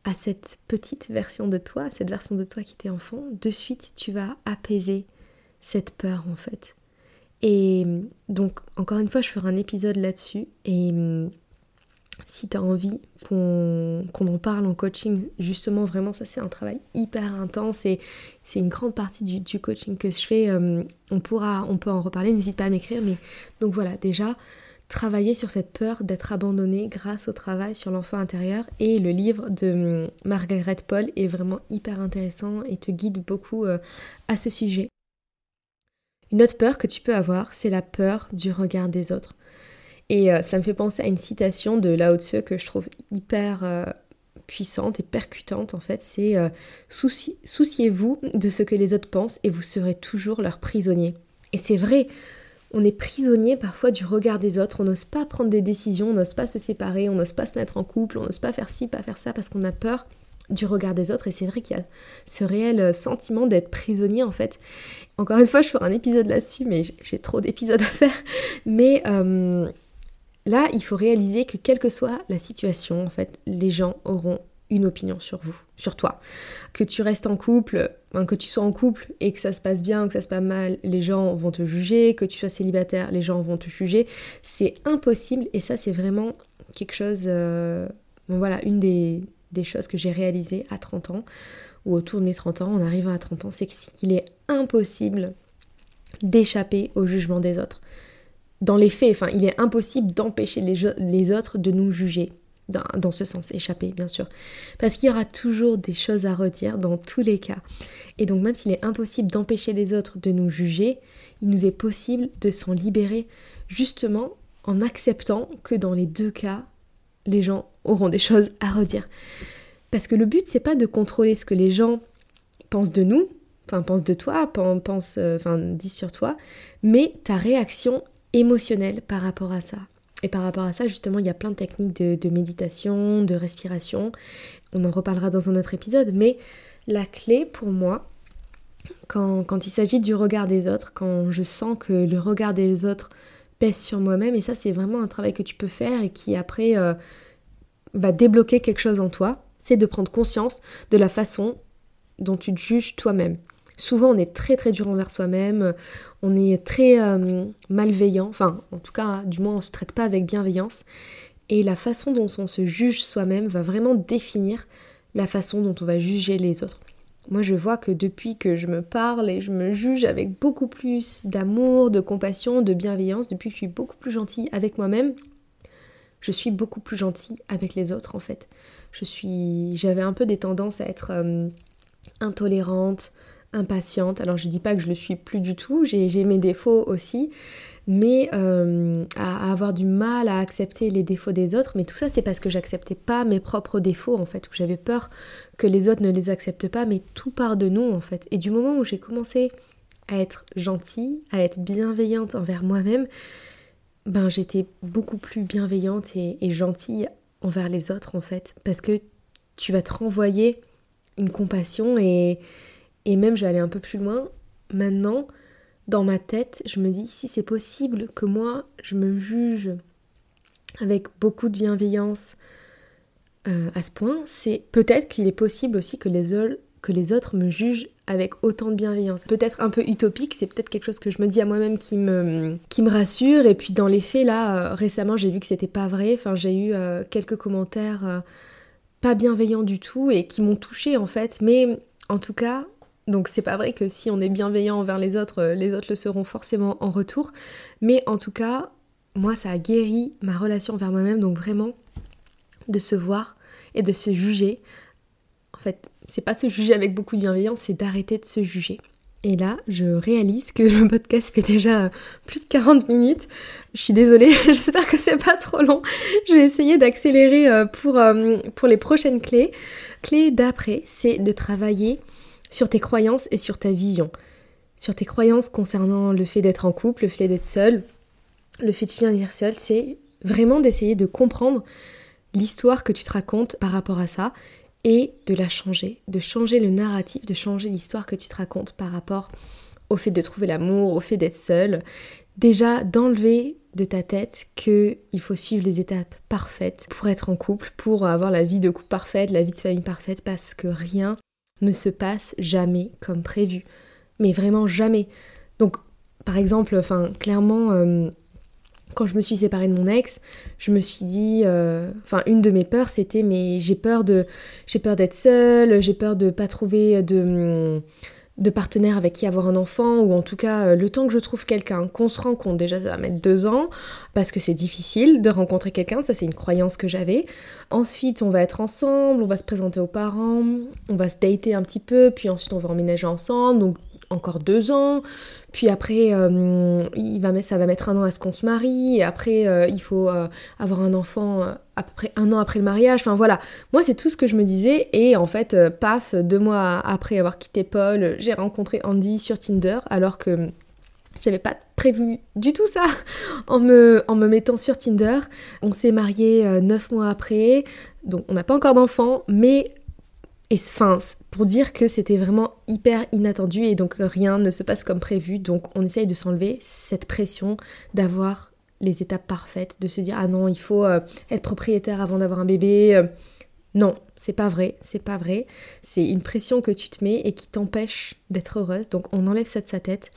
Speaker 1: à cette petite version de toi, cette version de toi qui était enfant, de suite tu vas apaiser cette peur en fait. Et donc, encore une fois, je ferai un épisode là-dessus. Et si tu as envie qu'on en parle en coaching, justement, vraiment, ça c'est un travail hyper intense et c'est une grande partie du, coaching que je fais. Euh, on, pourra, on peut en reparler, n'hésite pas à m'écrire. Mais donc voilà, déjà, travailler sur cette peur d'être abandonné grâce au travail sur l'enfant intérieur. Et le livre de Margaret Paul est vraiment hyper intéressant et te guide beaucoup euh, à ce sujet. Une autre peur que tu peux avoir, c'est la peur du regard des autres. Et euh, ça me fait penser à une citation de Lao Tzu que je trouve hyper euh, puissante et percutante en fait. C'est euh, souciez-vous de ce que les autres pensent et vous serez toujours leur prisonnier. Et c'est vrai, on est prisonnier parfois du regard des autres, on n'ose pas prendre des décisions, on n'ose pas se séparer, on n'ose pas se mettre en couple, on n'ose pas faire ci, pas faire ça parce qu'on a peur du regard des autres et c'est vrai qu'il y a ce réel sentiment d'être prisonnier en fait. Encore une fois, je ferai un épisode là-dessus, mais j'ai trop d'épisodes à faire. Mais Là, il faut réaliser que quelle que soit la situation, en fait, les gens auront une opinion sur vous, sur toi. Que tu restes en couple, que tu sois en couple et que ça se passe bien ou que ça se passe mal, les gens vont te juger. Que tu sois célibataire, les gens vont te juger. C'est impossible et ça, c'est vraiment quelque chose. Euh, voilà, une des, des choses que j'ai réalisées à 30 ans ou autour de mes 30 ans, en arrivant à 30 ans, c'est qu'il est impossible d'échapper au jugement des autres dans les faits, enfin, il est impossible d'empêcher les, autres de nous juger. Dans, ce sens, échapper bien sûr. Parce qu'il y aura toujours des choses à redire dans tous les cas. Et donc même s'il est impossible d'empêcher les autres de nous juger, il nous est possible de s'en libérer justement en acceptant que dans les deux cas, les gens auront des choses à redire. Parce que le but, c'est pas de contrôler ce que les gens pensent de nous, enfin pensent de toi, pensent, euh, enfin disent sur toi, mais ta réaction émotionnel par rapport à ça. Et par rapport à ça, justement, il y a plein de techniques de, méditation, de respiration. On en reparlera dans un autre épisode. Mais la clé pour moi, quand, il s'agit du regard des autres, quand je sens que le regard des autres pèse sur moi-même, et ça c'est vraiment un travail que tu peux faire et qui après euh, va débloquer quelque chose en toi, c'est de prendre conscience de la façon dont tu te juges toi-même. Souvent, on est très très dur envers soi-même, on est très euh, malveillant, enfin, en tout cas, du moins, on se traite pas avec bienveillance. Et la façon dont on se juge soi-même va vraiment définir la façon dont on va juger les autres. Moi, je vois que depuis que je me parle et je me juge avec beaucoup plus d'amour, de compassion, de bienveillance, depuis que je suis beaucoup plus gentille avec moi-même, je suis beaucoup plus gentille avec les autres en fait. Je suis, j'avais un peu des tendances à être euh, intolérante, impatiente. Alors je dis pas que je le suis plus du tout, j'ai mes défauts aussi, mais euh, à, avoir du mal à accepter les défauts des autres. Mais tout ça c'est parce que j'acceptais pas mes propres défauts en fait, où j'avais peur que les autres ne les acceptent pas, mais tout part de nous en fait. Et du moment où j'ai commencé à être gentille, à être bienveillante envers moi-même, ben j'étais beaucoup plus bienveillante et gentille envers les autres en fait, parce que tu vas te renvoyer une compassion et, et même, je vais aller un peu plus loin. Maintenant, dans ma tête, je me dis si c'est possible que moi, je me juge avec beaucoup de bienveillance euh, à ce point, c'est peut-être qu'il est possible aussi que les, autres me jugent avec autant de bienveillance. Peut-être un peu utopique, c'est peut-être quelque chose que je me dis à moi-même qui me, qui me rassure. Et puis dans les faits, là, euh, récemment, j'ai vu que c'était pas vrai. Enfin, j'ai eu euh, quelques commentaires pas bienveillants du tout et qui m'ont touchée en fait. Mais en tout cas, donc c'est pas vrai que si on est bienveillant envers les autres, euh, les autres le seront forcément en retour. Mais en tout cas, moi ça a guéri ma relation envers moi-même. Donc vraiment, de se voir et de se juger. En fait, c'est pas se juger avec beaucoup de bienveillance, c'est d'arrêter de se juger. Et là, je réalise que le podcast fait déjà plus de 40 minutes. Je suis désolée, j'espère que c'est pas trop long. Je vais essayer d'accélérer euh, pour, euh, pour les prochaines clés. Clé d'après, c'est de travailler sur tes croyances et sur ta vision. Sur tes croyances concernant le fait d'être en couple, le fait d'être seul, le fait de finir seul, c'est vraiment d'essayer de comprendre l'histoire que tu te racontes par rapport à ça et de la changer, de changer le narratif, de changer l'histoire que tu te racontes par rapport au fait de trouver l'amour, au fait d'être seul. Déjà d'enlever de ta tête qu'il faut suivre les étapes parfaites pour être en couple, pour avoir la vie de couple parfaite, la vie de famille parfaite, parce que rien ne se passe jamais comme prévu. Mais vraiment jamais. Donc par exemple, enfin, clairement, euh, quand je me suis séparée de mon ex, je me suis dit, euh, enfin, une de mes peurs, c'était, mais j'ai peur de, j'ai peur d'être seule, j'ai peur de pas trouver de de partenaire avec qui avoir un enfant, ou en tout cas euh, le temps que je trouve quelqu'un, qu'on se rencontre, déjà ça va mettre deux ans, parce que c'est difficile de rencontrer quelqu'un, ça c'est une croyance que j'avais. Ensuite on va être ensemble, on va se présenter aux parents, on va se dater un petit peu, puis ensuite on va emménager ensemble, donc encore deux ans, puis après euh, ça va mettre un an à ce qu'on se marie, et après euh, il faut euh, avoir un enfant après un an après le mariage, enfin voilà, moi c'est tout ce que je me disais, et en fait, paf, deux mois après avoir quitté Paul, j'ai rencontré Andy sur Tinder, alors que j'avais pas prévu du tout ça. En me, en me mettant sur Tinder. On s'est marié neuf mois après, donc on n'a pas encore d'enfant, mais et pour dire que c'était vraiment hyper inattendu et donc rien ne se passe comme prévu. Donc on essaye de s'enlever cette pression d'avoir les étapes parfaites, de se dire ah non, il faut euh, être propriétaire avant d'avoir un bébé. Euh, non, c'est pas vrai, c'est pas vrai. C'est une pression que tu te mets et qui t'empêche d'être heureuse. Donc on enlève ça de sa tête.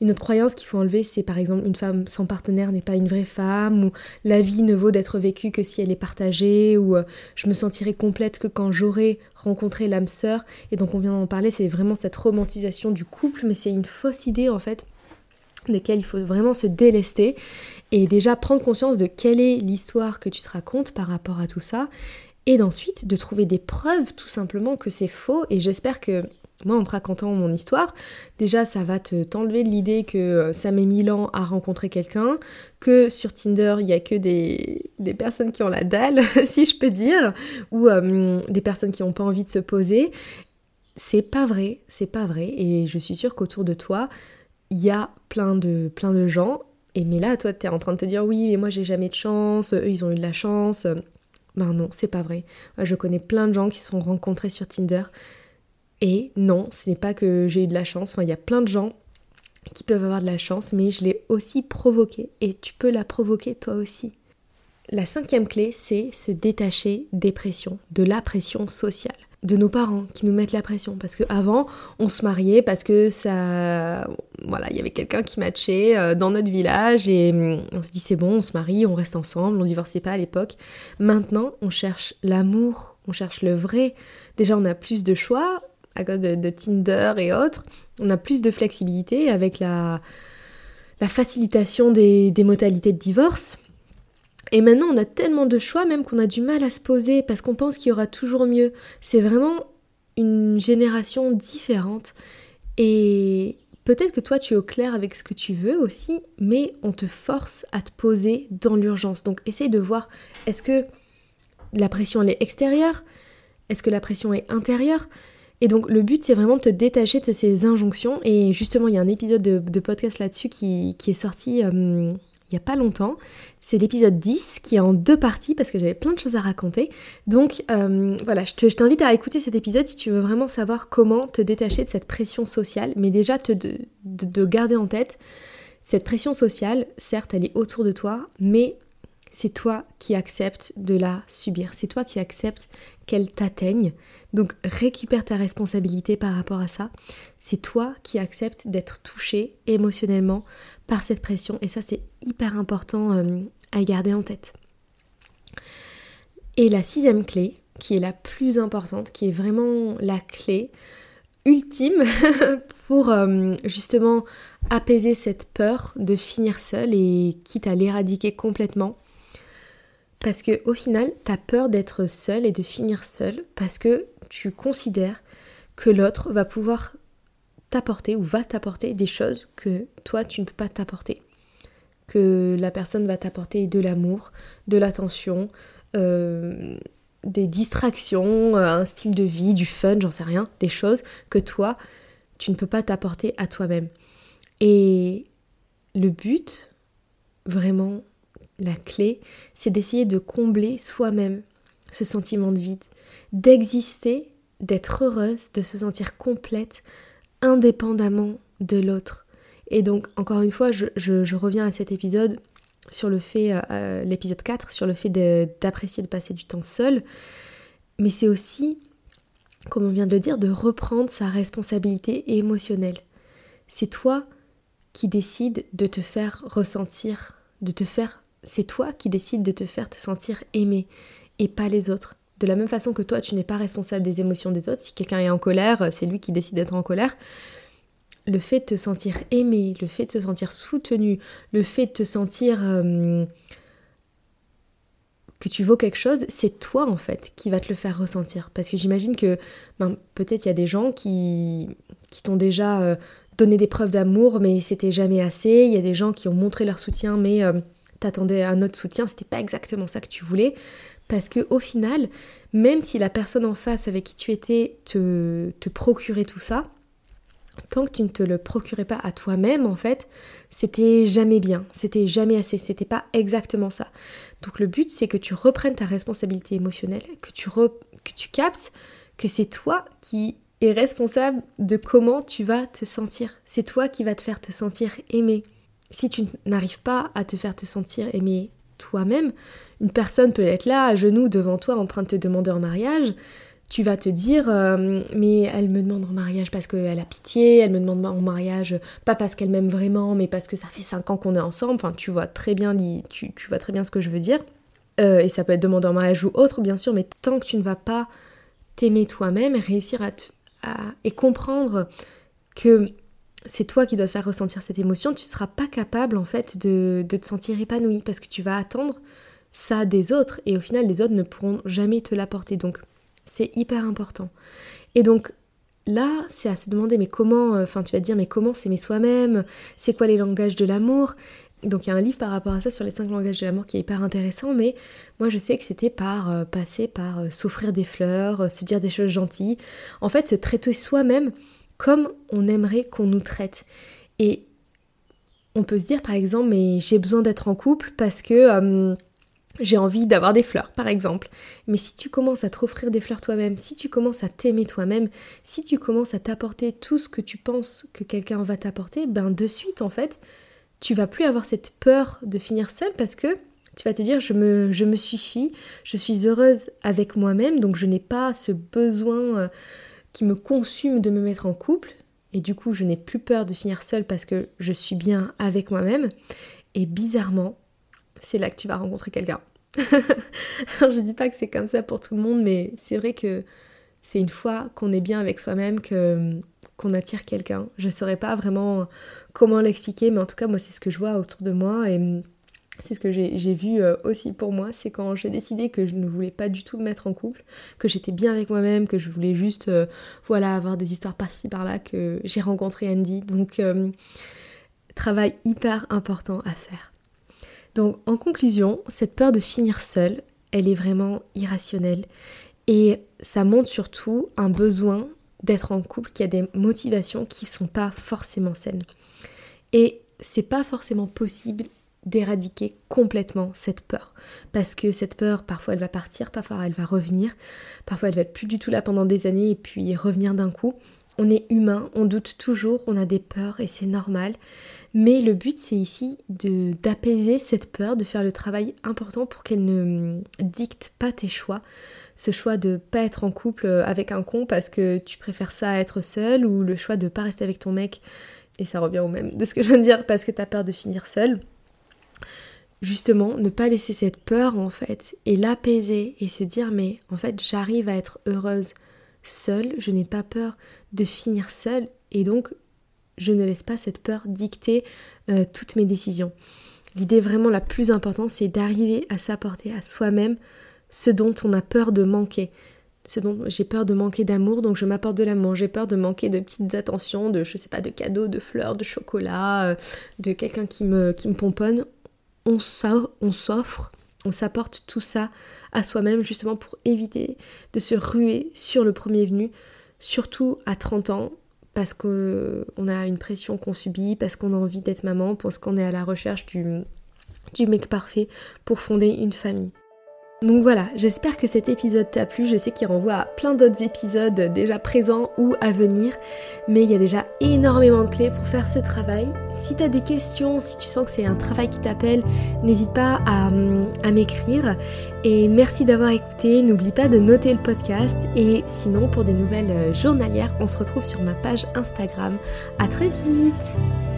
Speaker 1: Une autre croyance qu'il faut enlever, c'est par exemple une femme sans partenaire n'est pas une vraie femme, ou la vie ne vaut d'être vécue que si elle est partagée, ou euh, je me sentirai complète que quand j'aurai rencontré l'âme sœur. Et donc on vient d'en parler, c'est vraiment cette romantisation du couple, mais c'est une fausse idée en fait desquelles il faut vraiment se délester et déjà prendre conscience de quelle est l'histoire que tu te racontes par rapport à tout ça et d'ensuite de trouver des preuves tout simplement que c'est faux et j'espère que moi, en te racontant mon histoire, déjà, ça va te t'enlever de l'idée que euh, ça met mille ans à rencontrer quelqu'un, que sur Tinder, il y a que des, des, personnes qui ont la dalle, si je peux dire, ou euh, des personnes qui n'ont pas envie de se poser. C'est pas vrai, c'est pas vrai. Et je suis sûre qu'autour de toi, il y a plein de, plein de gens. Et mais là, toi, tu es en train de te dire, oui, mais moi, j'ai jamais de chance, eux, ils ont eu de la chance. Ben non, c'est pas vrai. Je connais plein de gens qui se sont rencontrés sur Tinder et non, ce n'est pas que j'ai eu de la chance. Il y a plein de gens qui peuvent avoir de la chance, mais je l'ai aussi provoqué. Et tu peux la provoquer toi aussi. La cinquième clé, c'est se détacher des pressions, de la pression sociale de nos parents qui nous mettent la pression parce que avant on se mariait parce que ça voilà il y avait quelqu'un qui matchait euh, dans notre village et hum, on se dit c'est bon on se marie on reste ensemble on divorçait pas à l'époque maintenant on cherche l'amour on cherche le vrai déjà on a plus de choix à cause de, Tinder et autres, on a plus de flexibilité avec la, facilitation des, des modalités de divorce. Et maintenant, on a tellement de choix même qu'on a du mal à se poser parce qu'on pense qu'il y aura toujours mieux. C'est vraiment une génération différente. Et peut-être que toi, tu es au clair avec ce que tu veux aussi, mais on te force à te poser dans l'urgence. Donc, essaye de voir, est-ce que la pression, elle est extérieure? Est-ce que la pression est intérieure? Et donc le but c'est vraiment de te détacher de ces injonctions. Et justement il y a un épisode de, podcast là-dessus qui, est sorti euh, il n'y a pas longtemps. C'est l'épisode 10 qui est en deux parties parce que j'avais plein de choses à raconter. Donc euh, voilà, je t'invite à écouter cet épisode si tu veux vraiment savoir comment te détacher de cette pression sociale. Mais déjà de garder en tête cette pression sociale, certes elle est autour de toi, mais c'est toi qui acceptes de la subir, c'est toi qui acceptes qu'elle t'atteigne. Donc récupère ta responsabilité par rapport à ça. C'est toi qui acceptes d'être touché émotionnellement par cette pression et ça c'est hyper important euh, à garder en tête. Et la sixième clé, qui est la plus importante, qui est vraiment la clé ultime pour euh, justement apaiser cette peur de finir seule et quitte à l'éradiquer complètement, parce que au final, tu as peur d'être seule et de finir seule parce que tu considères que l'autre va pouvoir t'apporter ou va t'apporter des choses que toi tu ne peux pas t'apporter. Que la personne va t'apporter de l'amour, de l'attention, euh, des distractions, un style de vie, du fun, j'en sais rien, des choses que toi tu ne peux pas t'apporter à toi-même. Et le but, vraiment, la clé, c'est d'essayer de combler soi-même ce sentiment de vide, d'exister, d'être heureuse, de se sentir complète, indépendamment de l'autre. Et donc, encore une fois, je, reviens à cet épisode sur le fait, euh, euh, l'épisode 4, sur le fait d'apprécier de, passer du temps seul, mais c'est aussi, comme on vient de le dire, de reprendre sa responsabilité émotionnelle. C'est toi qui décide de te faire ressentir, de te faire... C'est toi qui décide de te faire te sentir aimé et pas les autres. De la même façon que toi, tu n'es pas responsable des émotions des autres. Si quelqu'un est en colère, c'est lui qui décide d'être en colère. Le fait de te sentir aimé, le fait de te sentir soutenu, le fait de te sentir euh, que tu vaux quelque chose, c'est toi en fait qui va te le faire ressentir. Parce que j'imagine que ben, peut-être il y a des gens qui, qui t'ont déjà euh, donné des preuves d'amour, mais c'était jamais assez. Il y a des gens qui ont montré leur soutien, mais euh, t'attendais un autre soutien, c'était pas exactement ça que tu voulais. Parce que au final, même si la personne en face avec qui tu étais te, te procurait tout ça, tant que tu ne te le procurais pas à toi-même, en fait, c'était jamais bien, c'était jamais assez, c'était pas exactement ça. Donc le but, c'est que tu reprennes ta responsabilité émotionnelle, que tu, que tu captes que c'est toi qui es responsable de comment tu vas te sentir. C'est toi qui vas te faire te sentir aimé. Si tu n'arrives pas à te faire te sentir aimé toi-même, une personne peut être là, à genoux devant toi, en train de te demander en mariage. Tu vas te dire, euh, mais elle me demande en mariage parce qu'elle a pitié, elle me demande en mariage pas parce qu'elle m'aime vraiment, mais parce que ça fait 5 ans qu'on est ensemble. Enfin, tu vois très bien, tu, vois très bien ce que je veux dire. Euh, et ça peut être demander en mariage ou autre, bien sûr, mais tant que tu ne vas pas t'aimer toi-même et réussir à, et comprendre que c'est toi qui dois te faire ressentir cette émotion, tu ne seras pas capable en fait de, de te sentir épanoui parce que tu vas attendre ça des autres et au final les autres ne pourront jamais te l'apporter. Donc c'est hyper important. Et donc là, c'est à se demander mais comment, euh, enfin tu vas te dire mais comment s'aimer soi-même, c'est quoi les langages de l'amour? Donc il y a un livre par rapport à ça sur les cinq langages de l'amour qui est hyper intéressant, mais moi je sais que c'était par euh, passer par euh, s'offrir des fleurs, se dire des choses gentilles, en fait se traiter soi-même comme on aimerait qu'on nous traite. Et on peut se dire par exemple mais j'ai besoin d'être en couple parce que j'ai envie d'avoir des fleurs, par exemple. Mais si tu commences à t'offrir des fleurs toi-même, si tu commences à t'aimer toi-même, si tu commences à t'apporter tout ce que tu penses que quelqu'un va t'apporter, ben de suite, en fait, tu vas plus avoir cette peur de finir seule parce que tu vas te dire je me, je me je suis heureuse avec moi-même, donc je n'ai pas ce besoin euh, qui me consume de me mettre en couple. Et du coup, je n'ai plus peur de finir seule parce que je suis bien avec moi-même. Et bizarrement, c'est là que tu vas rencontrer quelqu'un. Alors je dis pas que c'est comme ça pour tout le monde, mais c'est vrai que c'est une fois qu'on est bien avec soi-même que qu'on attire quelqu'un. Je saurais pas vraiment comment l'expliquer, mais en tout cas moi c'est ce que je vois autour de moi et c'est ce que j'ai vu euh, aussi pour moi, c'est quand j'ai décidé que je ne voulais pas du tout me mettre en couple, que j'étais bien avec moi-même, que je voulais juste euh, voilà avoir des histoires par-ci par-là, que j'ai rencontré Andy. Donc euh, travail hyper important à faire. Donc en conclusion, cette peur de finir seule, elle est vraiment irrationnelle et ça montre surtout un besoin d'être en couple qui a des motivations qui ne sont pas forcément saines. Et c'est pas forcément possible d'éradiquer complètement cette peur. Parce que cette peur, parfois elle va partir, parfois elle va revenir, parfois elle va être plus du tout là pendant des années et puis revenir d'un coup. On est humain, on doute toujours, on a des peurs et c'est normal. Mais le but c'est ici d'apaiser cette peur, de faire le travail important pour qu'elle ne dicte pas tes choix. Ce choix de pas être en couple avec un con parce que tu préfères ça à être seul ou le choix de pas rester avec ton mec et ça revient au même de ce que je viens de dire parce que tu as peur de finir seul. Justement, ne pas laisser cette peur en fait et l'apaiser et se dire mais en fait j'arrive à être heureuse seule, je n'ai pas peur de finir seule et donc je ne laisse pas cette peur dicter euh, toutes mes décisions. L'idée vraiment la plus importante, c'est d'arriver à s'apporter à soi-même ce dont on a peur de manquer. Ce dont j'ai peur de manquer d'amour, donc je m'apporte de l'amour. J'ai peur de manquer de petites attentions, de je sais pas, de cadeaux, de fleurs, de chocolat, euh, de quelqu'un qui me, qui me pomponne. On s'offre, on s'apporte tout ça à soi-même justement pour éviter de se ruer sur le premier venu, surtout à 30 ans, parce qu'on a une pression qu'on subit, parce qu'on a envie d'être maman, parce qu'on est à la recherche du, du mec parfait pour fonder une famille. Donc voilà, j'espère que cet épisode t'a plu. Je sais qu'il renvoie à plein d'autres épisodes déjà présents ou à venir, mais il y a déjà énormément de clés pour faire ce travail. Si t'as des questions, si tu sens que c'est un travail qui t'appelle, n'hésite pas à, à m'écrire. Et merci d'avoir écouté. N'oublie pas de noter le podcast. Et sinon, pour des nouvelles journalières, on se retrouve sur ma page Instagram. À très vite!